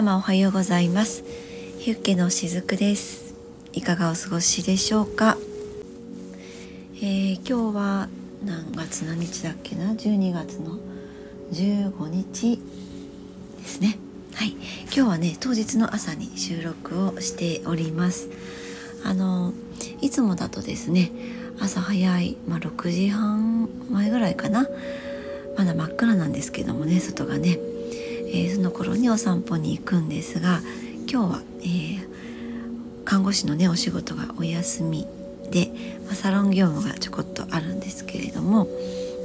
様おはようございます。ヒュッケのしずくです。いかがお過ごしでしょうか、えー、今日は何月何日だっけな？12月の15日ですね。はい。今日はね当日の朝に収録をしております。あのいつもだとですね朝早い、まあ、6時半前ぐらいかな。まだ真っ暗なんですけどもね外がね、えー、その頃にお散歩に行くんですが今日は、えー、看護師のねお仕事がお休みで、まあ、サロン業務がちょこっとあるんですけれども、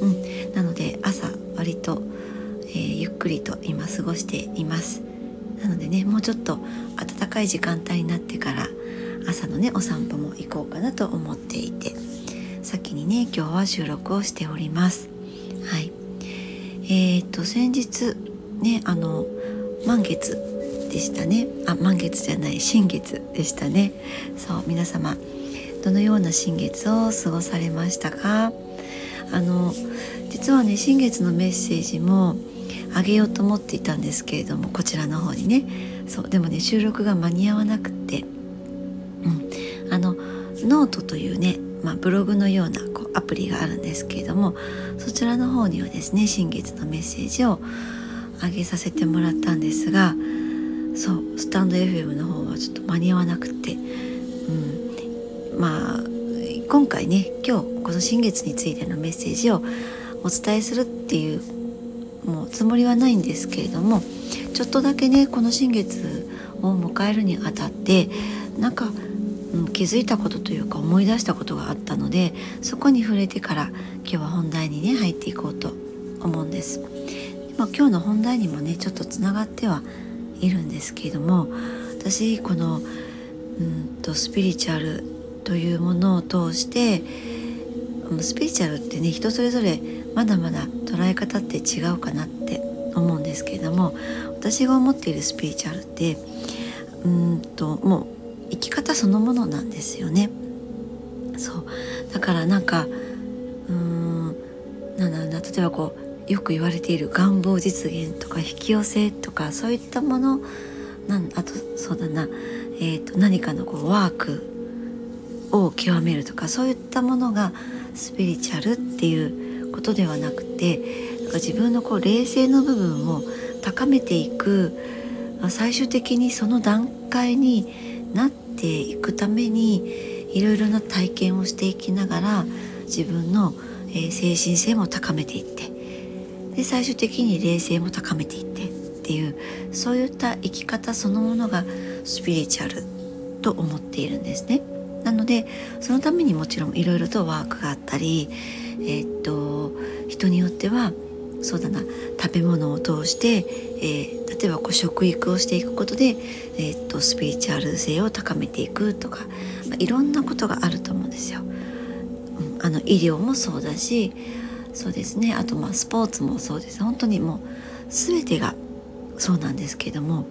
うん、なので朝割と、えー、ゆっくりと今過ごしています。なのでねもうちょっと暖かい時間帯になってから朝のねお散歩も行こうかなと思っていて先にね今日は収録をしております。はい。えー、っと先日ねあの満月でしたね。あ満月じゃない新月でしたね。そう皆様どのような新月を過ごされましたか？あの実はね新月のメッセージもあげようと思っていたんですけれどもこちらの方にね。そうでもね収録が間に合わなくって、うん、あのノートというね、まあ、ブログのようなこうアプリがあるんですけれどもそちらの方にはですね新月のメッセージをあげさせてもらったんですがそうスタンド FM の方はちょっと間に合わなくて、うん、まあ今回ね今日この新月についてのメッセージをお伝えするっていうもうつもりはないんですけれどもちょっとだけねこの新月を迎えるにあたってなんか、うん、気づいたことというか思い出したことがあったのでそこに触れてから今日は本題にね入っていこうと思うんです。まあ、今日の本題にもねちょっとつながってはいるんですけれども私このうんとスピリチュアルというものを通してスピリチュアルってね人それぞれまだまだ捉え方って違うかなって思うんですけれども私が思っているスピリチュアルってうんともう生き方そのものなんですよね。そうだからなんかうーんなんだろうな例えばこうよく言われている願望実現とか引き寄せとかそういったものなんあとそうだな、えーと、何かのこうワークを極めるとかそういったものがスピリチュアルっていうことではなくてなんか自分のこう冷静の部分を高めていく最終的にその段階になっていくためにいろいろな体験をしていきながら自分の、精神性も高めていってで最終的に冷静も高めていってっていうそういった生き方そのものがスピリチュアルと思っているんですね。なのでそのためにもちろんいろいろとワークがあったり、えー、っと人によってはそうだな食べ物を通して、えー、例えばこう食育をしていくことで、えー、っとスピリチュアル性を高めていくとか、まあ、いろんなことがあると思うんですよ。あの医療もそうだしそうですねあとまあスポーツもそうです本当にもう全てがそうなんですけども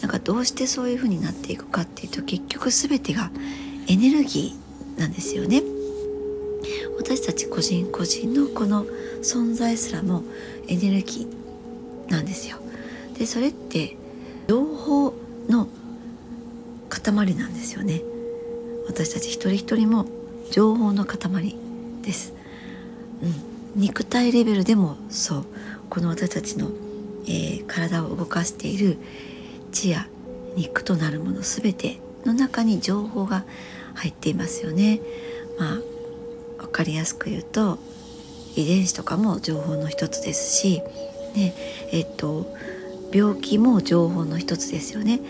なんかどうしてそういう風になっていくかっていうと結局全てがエネルギーなんですよね。私たち個人個人のこの存在すらもエネルギーなんですよ。でそれって情報の塊なんですよね。私たち一人一人も情報の塊です。うん、肉体レベルでもそうこの私たちの、えー、体を動かしている血や肉となるもの全ての中に情報が入っていますよね。まあ分かりやすく言うと遺伝子とかも情報の一つですし、ねえっと、病気も情報の一つですよね。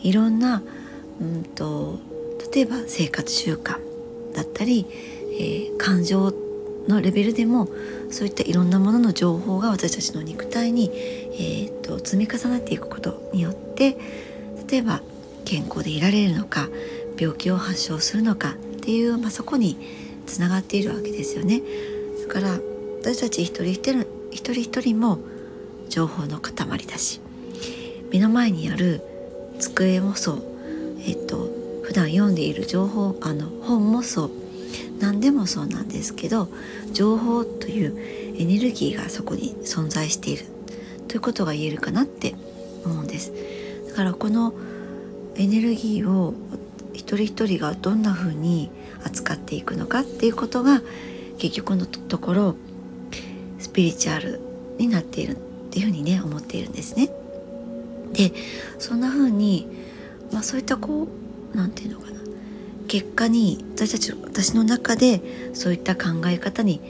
いろんな、うんと、例えば生活習慣だったり、えー、感情のレベルでもそういったいろんなものの情報が私たちの肉体に、えーと、積み重なっていくことによって例えば健康でいられるのか病気を発症するのかっていう、まあ、そこにつながっているわけですよね。だから私たち一人一人一人一人も情報の塊だし目の前にある机もそうえっと普段読んでいる情報あの本もそう何でもそうなんですけど情報というエネルギーがそこに存在しているということが言えるかなって思うんです。だからこのエネルギーを一人一人がどんな風に扱っていくのかっていうことが結局のところスピリチュアルになっているっていうふうにね思っているんですね。でそんな風にまあそういったこう何て言うのかな結果に私たち私の中でそういった考え方に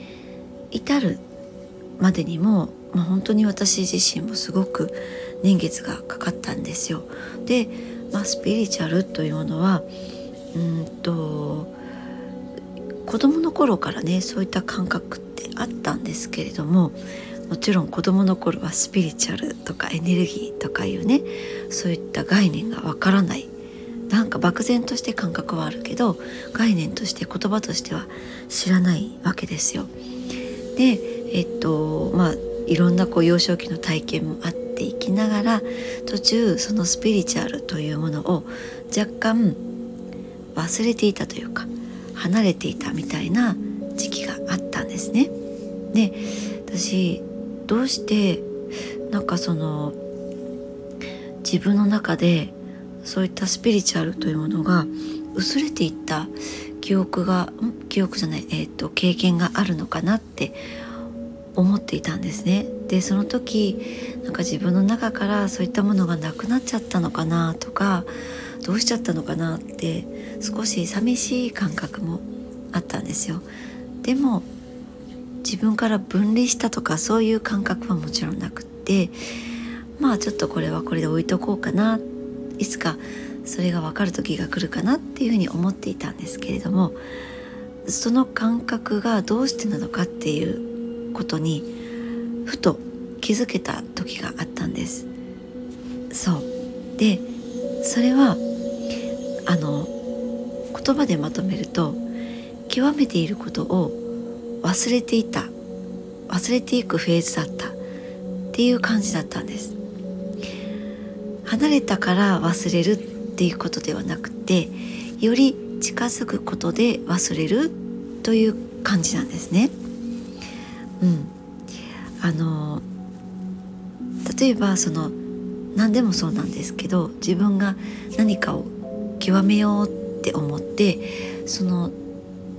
至るまでにも、まあ、本当に私自身もすごく年月がかかったんですよ。で、まあ、スピリチュアルというものはうんと子供の頃からねそういった感覚ってあったんですけれどももちろん子供の頃はスピリチュアルとかエネルギーとかいうねそういった概念がわからないなんか漠然として感覚はあるけど概念として言葉としては知らないわけですよ。でえっとまあいろんなこう幼少期の体験もあっていきながら途中そのスピリチュアルというものを若干忘れていたというか離れていたみたいな時期があったんですね。で私どうしてなんかその自分の中でそういったスピリチュアルというものが薄れていった記憶が記憶じゃない、えーと、経験があるのかなって思っていたんですね。でその時なんか自分の中からそういったものがなくなっちゃったのかなとかどうしちゃったのかなって少し寂しい感覚もあったんですよ。でも自分から分離したとかそういう感覚はもちろんなくってまあちょっとこれはこれで置いとこうかないつかそれが分かる時が来るかなっていうふうに思っていたんですけれどもその感覚がどうしてなのかっていうことにふと気づけた時があったんです。そう。でそれはあの言葉でまとめると極めていることを忘れていた忘れていくフェーズだったっていう感じだったんです。離れたから忘れるっていうことではなくてより近づくことで忘れるという感じなんですねうんあの例えばその何でもそうなんですけど自分が何かを極めようって思ってその道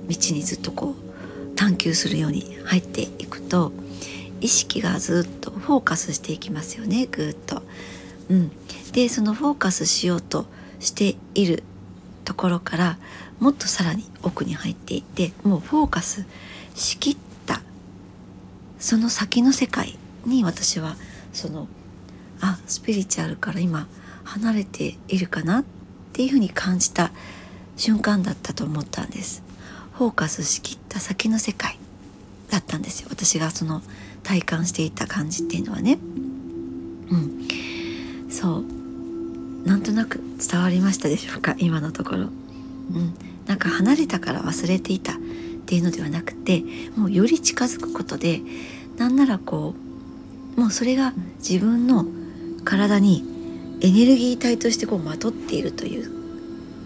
にずっとこう探求するように入っていくと意識がずっとフォーカスしていきますよねぐーっと。うん、でそのフォーカスしようとしているところからもっとさらに奥に入っていってもうフォーカスしきった。その先の世界に私はそのあスピリチュアルから今離れているかなっていうふうに感じた瞬間だったと思ったんです。フォーカスしきった先の世界だったんですよ。私がその体感していた感じっていうのはね。うん。そう。なんとなく伝わりましたでしょうか？今のところ。うん。なんか離れたから忘れていたっていうのではなくてもうより近づくことでなんならこうもうそれが自分の体にエネルギー体としてこうまとっているという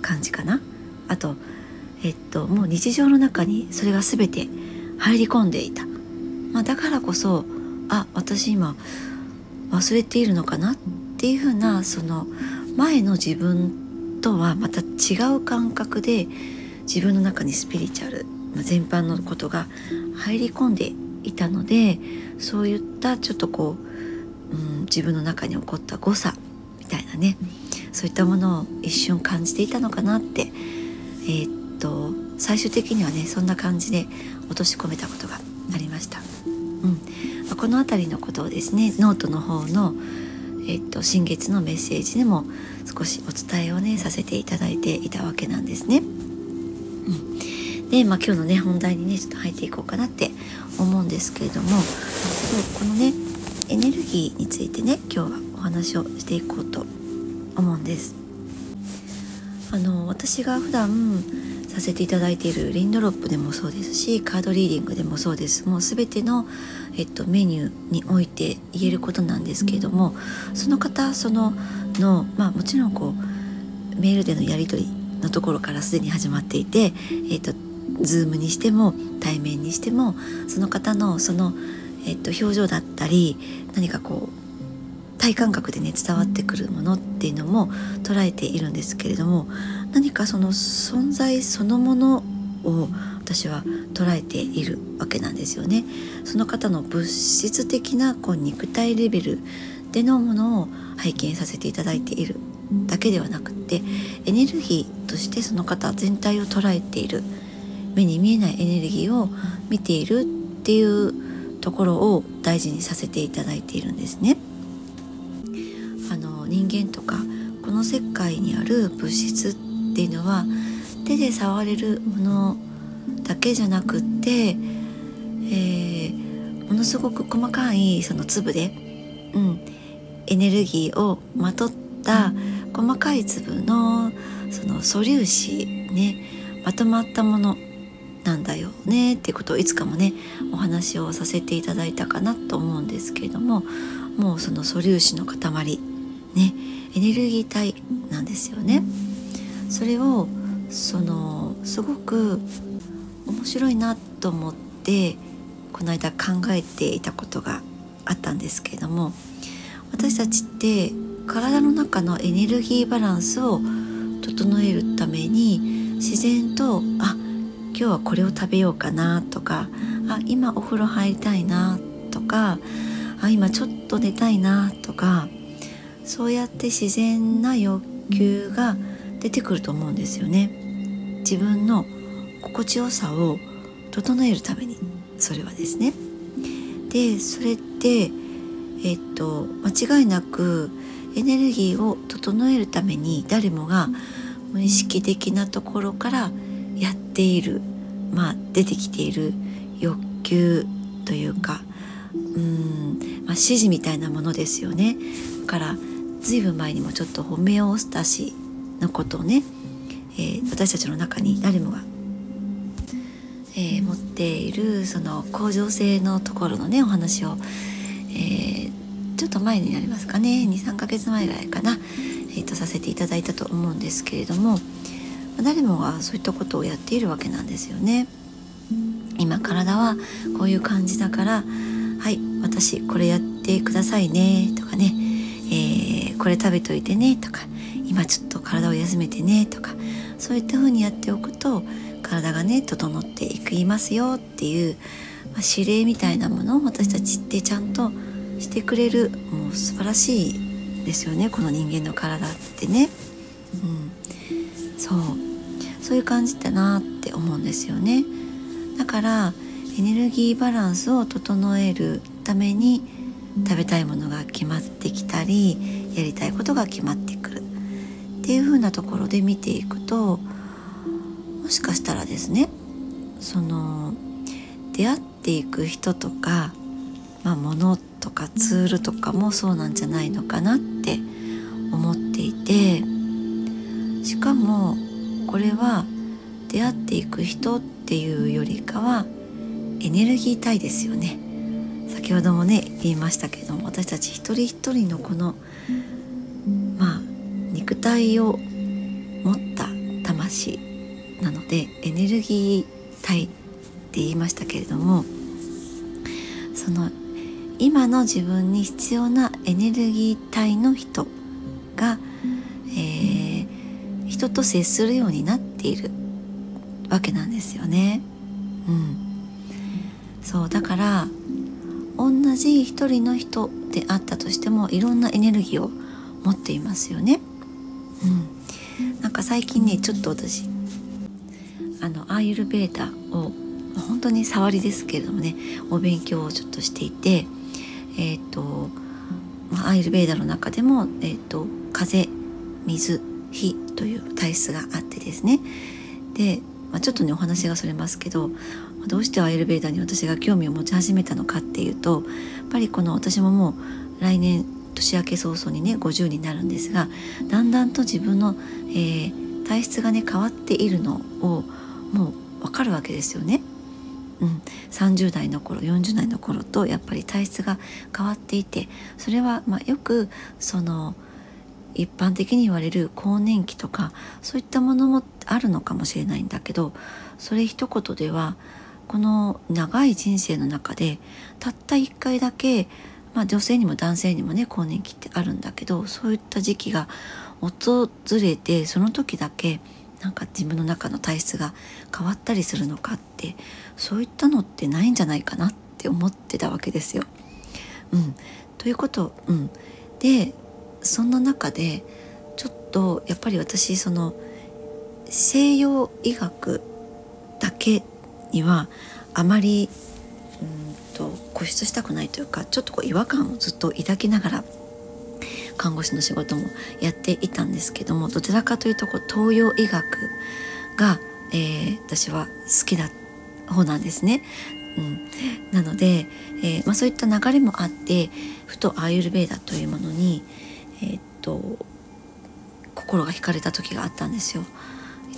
感じかな。あとえっと、もう日常の中にそれが全て入り込んでいた、まあ、だからこそあ私今忘れているのかなっていうふうなその前の自分とはまた違う感覚で自分の中にスピリチュアル、まあ、全般のことが入り込んでいたのでそういったちょっとこう、うん、自分の中に起こった誤差みたいなねそういったものを一瞬感じていたのかなって、えー、と最終的にはねそんな感じで落とし込めたことがありました。うんまこの辺りのことをですねノートの方の、えっと、新月のメッセージでも少しお伝えをねさせていただいていたわけなんですね。うん、で、まあ、今日のね本題にねちょっと入っていこうかなって思うんですけれどもそうこのねエネルギーについてね今日はお話をしていこうと思うんです。あの私が普段させていただいているレインドロップでもそうですしカードリーディングでもそうです。もう全ての、えっと、メニューにおいて言えることなんですけれどもその方そのの、まあ、もちろんこうメールでのやり取りのところからすでに始まっていて、えっと、ズームにしても対面にしてもその方のその、えっと、表情だったり何かこう体感覚でね伝わってくるものっていうのも捉えているんですけれども何かその存在そのものを私は捉えているわけなんですよね。その方の物質的なこう肉体レベルでのものを拝見させていただいているだけではなくてエネルギーとしてその方全体を捉えている目に見えないエネルギーを見ているっていうところを大事にさせていただいているんですね。あの人間とかこの世界にある物質っていうのは手で触れるものだけじゃなくって、えー、ものすごく細かいその粒で、うん、エネルギーをまとった細かい粒のその素粒子ねまとまったものなんだよねっていうことをいつかもねお話をさせていただいたかなと思うんですけれどももうその素粒子の塊ねエネルギー体なんですよね。それをそのすごく面白いなと思ってこの間考えていたことがあったんですけれども私たちって体の中のエネルギーバランスを整えるために自然とあ今日はこれを食べようかなとかあ今お風呂入りたいなとかあ今ちょっと寝たいなとかそうやって自然な欲求が出てくると思うんですよね。自分の心地よさを整えるために。それはですね。でそれってえっと間違いなくエネルギーを整えるために誰もが無意識的なところからやっている。まあ出てきている。欲求というか。うん、まあ、指示みたいなものですよね。だからずいぶん前にもちょっとホメオスタシのことをね、えー、私たちの中に誰もが、えー、持っているその恒常性のところのねお話を、えー、ちょっと前になりますかね23ヶ月前ぐらいかな、えーと、させていただいたと思うんですけれども誰もがそういったことをやっているわけなんですよね。今体はこういう感じだからはい私これやってくださいねとかね、えー、これ食べといてねとか今ちょっと体を休めてねとかそういった風にやっておくと体がね整っていきますよっていう、まあ、指令みたいなものを私たちってちゃんとしてくれるもう素晴らしいですよねこの人間の体ってね。うん、そうそういう感じだなって思うんですよね。だからエネルギーバランスを整えるために食べたいものが決まってきたりやりたいことが決まってっていう風なところで見ていくともしかしたらですねその出会っていく人とか、まあ、物とかツールとかもそうなんじゃないのかなって思っていてしかもこれは出会っていく人っていうよりかはエネルギー体ですよね。先ほどもね言いましたけども私たち一人一人のこの肉体を持った魂なのでエネルギー体って言いましたけれどもその今の自分に必要なエネルギー体の人が、えー、人と接するようになっているわけなんですよね。うん、そうだから同じ一人の人であったとしてもいろんなエネルギーを持っていますよね。か最近ねちょっと私あのアーユルベーダを本当に触りですけれどもねお勉強をちょっとしていてえっ、と、まあ、アイルベーダの中でも、えーと、風水火という体質があってですね。で、まあ、ちょっとねお話がそれますけどどうしてアイルベーダに私が興味を持ち始めたのかっていうとやっぱりこの私ももう来年年明け早々にね50になるんですがだんだんと自分の、えー、体質がね変わっているのをもう分かるわけですよね。うん、30代の頃40代の頃とやっぱり体質が変わっていてそれはまよくその一般的に言われる更年期とかそういったものもあるのかもしれないんだけどそれ一言ではこの長い人生の中でたった一回だけまあ、女性にも男性にもね更年期ってあるんだけどそういった時期が訪れてその時だけなんか自分の中の体質が変わったりするのかってそういったのってないんじゃないかなって思ってたわけですよ。うん、ということ、うん、でそんな中でちょっとやっぱり私その西洋医学だけにはあまりと固執したくないというかちょっとこう違和感をずっと抱きながら看護師の仕事もやっていたんですけどもどちらかというとこう東洋医学が、えー、私は好きな方なんですね。うん、なので、えーまあ、そういった流れもあってふとアーユルベーダというものに、えー、っと心が惹かれた時があったんですよ。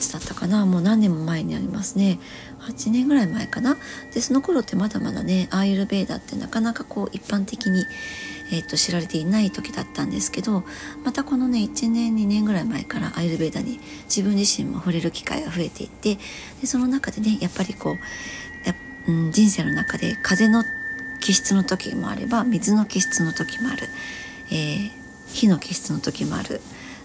つだったかな。もう何年も前にありますね。8年ぐらい前かな。でその頃ってまだまだねアーユルベーダってなかなかこう一般的に、えーと、知られていない時だったんですけどまたこのね1年2年ぐらい前からアーユルベーダに自分自身も触れる機会が増えていってでその中でねやっぱりこうや、うん、人生の中で風の気質の時もあれば水の気質の時もある、えー、火の気質の時もある。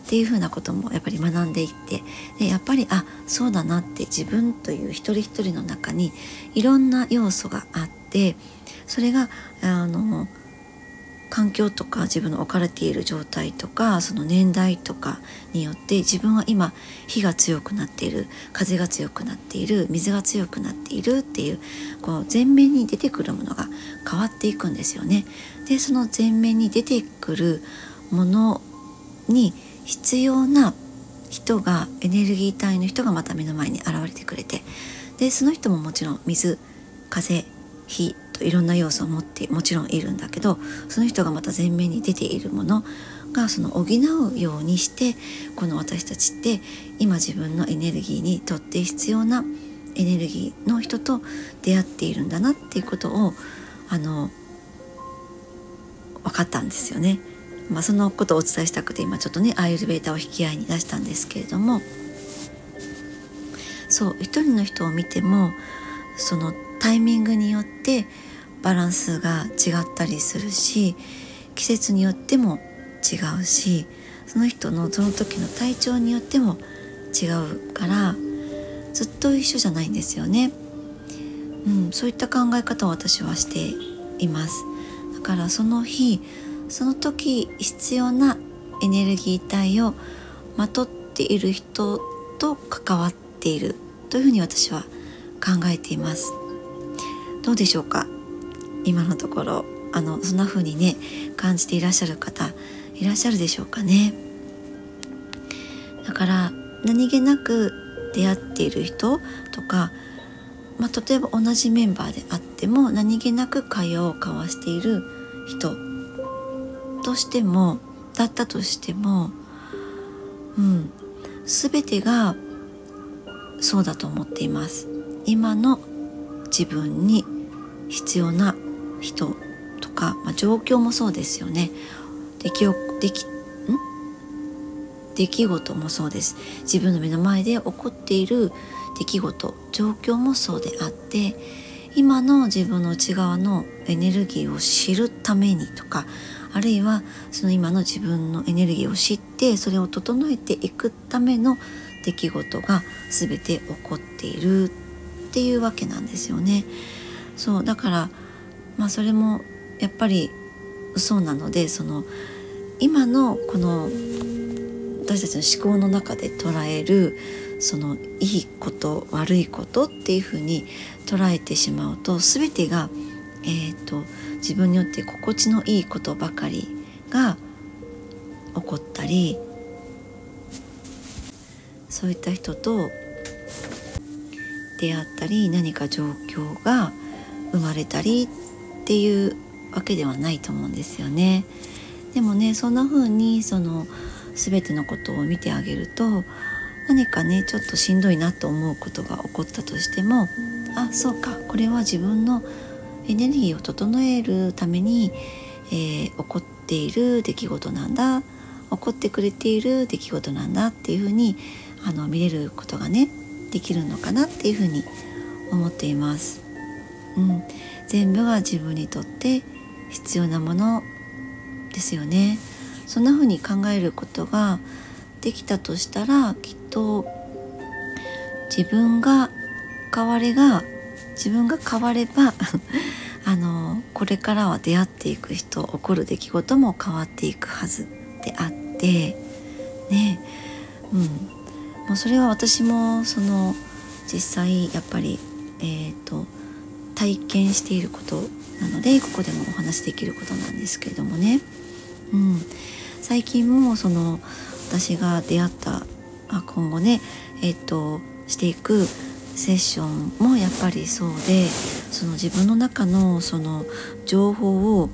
っていうふうなこともやっぱり学んでいってでやっぱりあそうだなって自分という一人一人の中にいろんな要素があってそれがあの環境とか自分の置かれている状態とかその年代とかによって自分は今火が強くなっている風が強くなっている水が強くなっているっていうこう前面に出てくるものが変わっていくんですよね。でその前面に出てくるものに必要な人がエネルギー体の人がまた目の前に現れてくれてでその人ももちろん水風火といろんな要素を持ってもちろんいるんだけどその人がまた前面に出ているものがその補うようにしてこの私たちって今自分のエネルギーにとって必要なエネルギーの人と出会っているんだなっていうことをあの分かったんですよね。まあ、そのことをお伝えしたくて今ちょっとねアーユルベータを引き合いに出したんですけれどもそう一人の人を見てもそのタイミングによってバランスが違ったりするし季節によっても違うしその人のその時の体調によっても違うからずっと一緒じゃないんですよね。うん、そういった考え方を私はしています。だからその日その時必要なエネルギー体をまとっている人と関わっているというふうに私は考えています。どうでしょうか？今のところ。あのそんな風にね感じていらっしゃる方いらっしゃるでしょうかね？だから何気なく出会っている人とか、まあ、例えば同じメンバーであっても何気なく会話を交わしている人としてもだったとしてもうん全てがそうだと思っています。今の自分に必要な人とか、まあ、状況もそうですよね。出来出来ん？出来事もそうです。自分の目の前で起こっている出来事状況もそうであって今の自分の内側のエネルギーを知るためにとかあるいはその今の自分のエネルギーを知ってそれを整えていくための出来事が全て起こっているっていうわけなんですよね。そうだからまあそれもやっぱり嘘なのでその今のこの私たちの思考の中で捉えるそのいいこと悪いことっていうふうに捉えてしまうと全てが、えーと自分によって心地のいいことばかりが起こったりそういった人と出会ったり何か状況が生まれたりっていうわけではないと思うんですよね。でもねそんな風にその全てのことを見てあげると何かねちょっとしんどいなと思うことが起こったとしてもあそうかこれは自分のエネルギーを整えるために、えー、起こっている出来事なんだ起こってくれている出来事なんだっていうふうにあの見れることがねできるのかなっていうふうに思っています。うん、全部が自分にとって必要なものですよねそんな風に考えることができたとしたらきっと自分が変われが自分が変われば あのこれからは出会っていく人起こる出来事も変わっていくはずであってね。うん。もうそれは私もその実際やっぱりえっ、ー、と体験していることなのでここでもお話しできることなんですけれどもね、うん、最近もその私が出会ったあ今後ねえっ、ー、としていくセッションもやっぱりそうでその自分の中のその情報を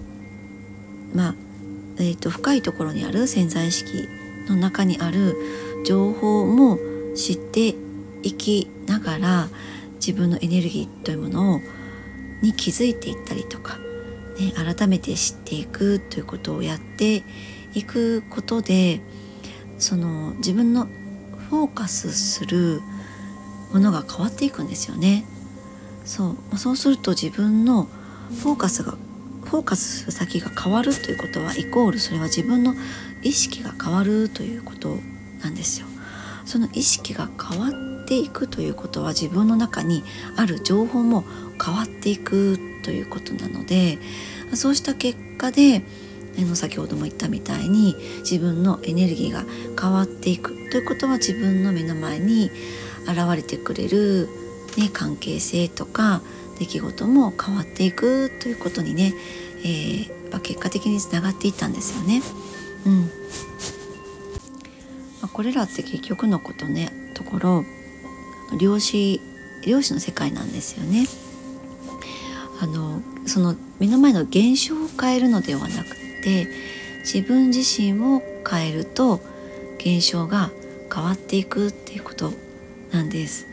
まあ、えーと、深いところにある潜在意識の中にある情報も知っていきながら自分のエネルギーというものをに気づいていったりとか、ね、改めて知っていくということをやっていくことでその自分のフォーカスするものが変わっていくんですよね。そうそうすると自分のフォーカスがフォーカスする先が変わるということはイコールそれは自分の意識が変わるということなんですよ。その意識が変わっていくということは自分の中にある情報も変わっていくということなのでそうした結果での先ほども言ったみたいに自分のエネルギーが変わっていくということは自分の目の前に現れてくれる、ね、関係性とか出来事も変わっていくということにね、えー、結果的につながっていったんですよね。うんまあ、これらって結局のことねところ量子量子の世界なんですよね。あのその目の前の現象を変えるのではなくて自分自身を変えると現象が変わっていくっていうことなんです。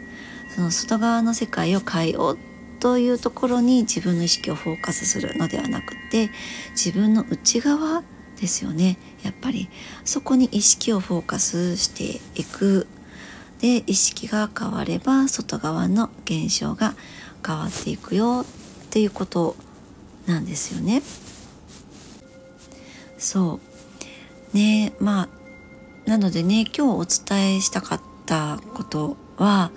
その外側の世界を変えようというところに自分の意識をフォーカスするのではなくて自分の内側ですよね。やっぱりそこに意識をフォーカスしていく。で意識が変われば外側の現象が変わっていくよっていうことなんですよね。そう。ねまあなのでね今日お伝えしたかったことは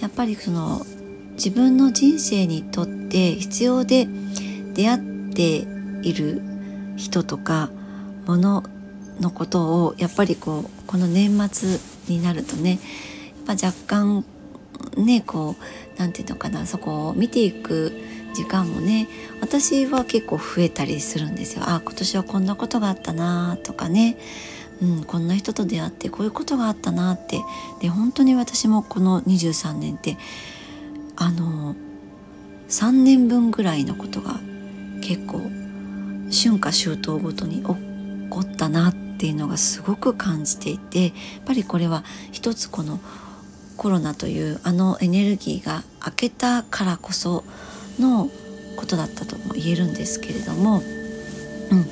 やっぱりその自分の人生にとって必要で出会っている人とかもののことをやっぱりこうこの年末になるとねやっぱ若干ねこう何て言うのかなそこを見ていく時間もね私は結構増えたりするんですよ。あ今年はこんなことがあったなとかねうん、こんな人と出会ってこういうことがあったなってで本当に私もこの23年ってあの3年分ぐらいのことが結構春夏秋冬ごとに起こったなっていうのがすごく感じていてやっぱりこれは一つこのコロナというあのエネルギーが明けたからこそのことだったとも言えるんですけれども、うん、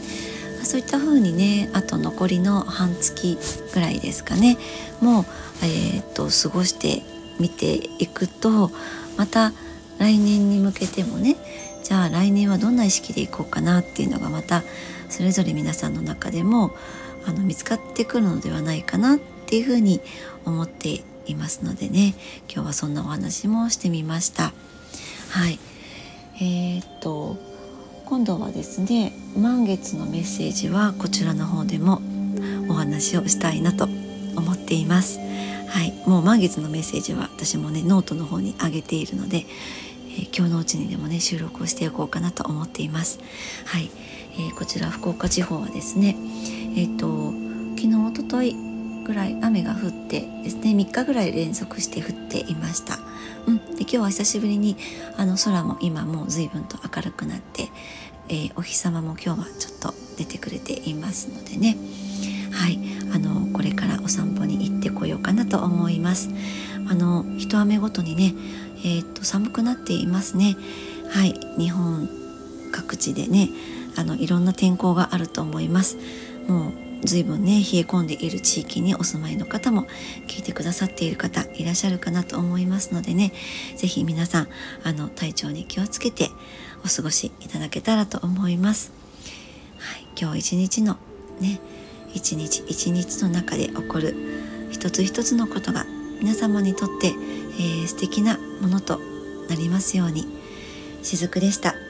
そういった風にねあと残りの半月ぐらいですかね。もう、えーと、と過ごしてみていくとまた来年に向けてもねじゃあ来年はどんな意識でいこうかなっていうのがまたそれぞれ皆さんの中でもあの見つかってくるのではないかなっていうふうに思っていますのでね。今日はそんなお話もしてみました。はい。えー、っと今度はですね満月のメッセージはこちらの方でもお話をしたいなと思っています。はいもう満月のメッセージは私もねノートの方に上げているので、えー、今日のうちにでもね収録をしておこうかなと思っています。はい、えー、こちら福岡地方はですねえっ、と昨日おとといぐらい雨が降ってですね3日ぐらい連続して降っていました。うん、で今日は久しぶりにあの空も今もう随分と明るくなって、えー、お日様も今日はちょっと出てくれていますのでね。はい。あのこれからお散歩に行ってこようかなと思います。あの一雨ごとにねえー、っと寒くなっていますね。はい。日本各地でねあのいろんな天候があると思います。もう随分ね冷え込んでいる地域にお住まいの方も聞いてくださっている方いらっしゃるかなと思いますのでね是非皆さんあの体調に気をつけてお過ごしいただけたらと思います。はい、今日一日のね一日一日の中で起こる一つ一つのことが皆様にとって、えー、素敵なものとなりますようにしずくでした。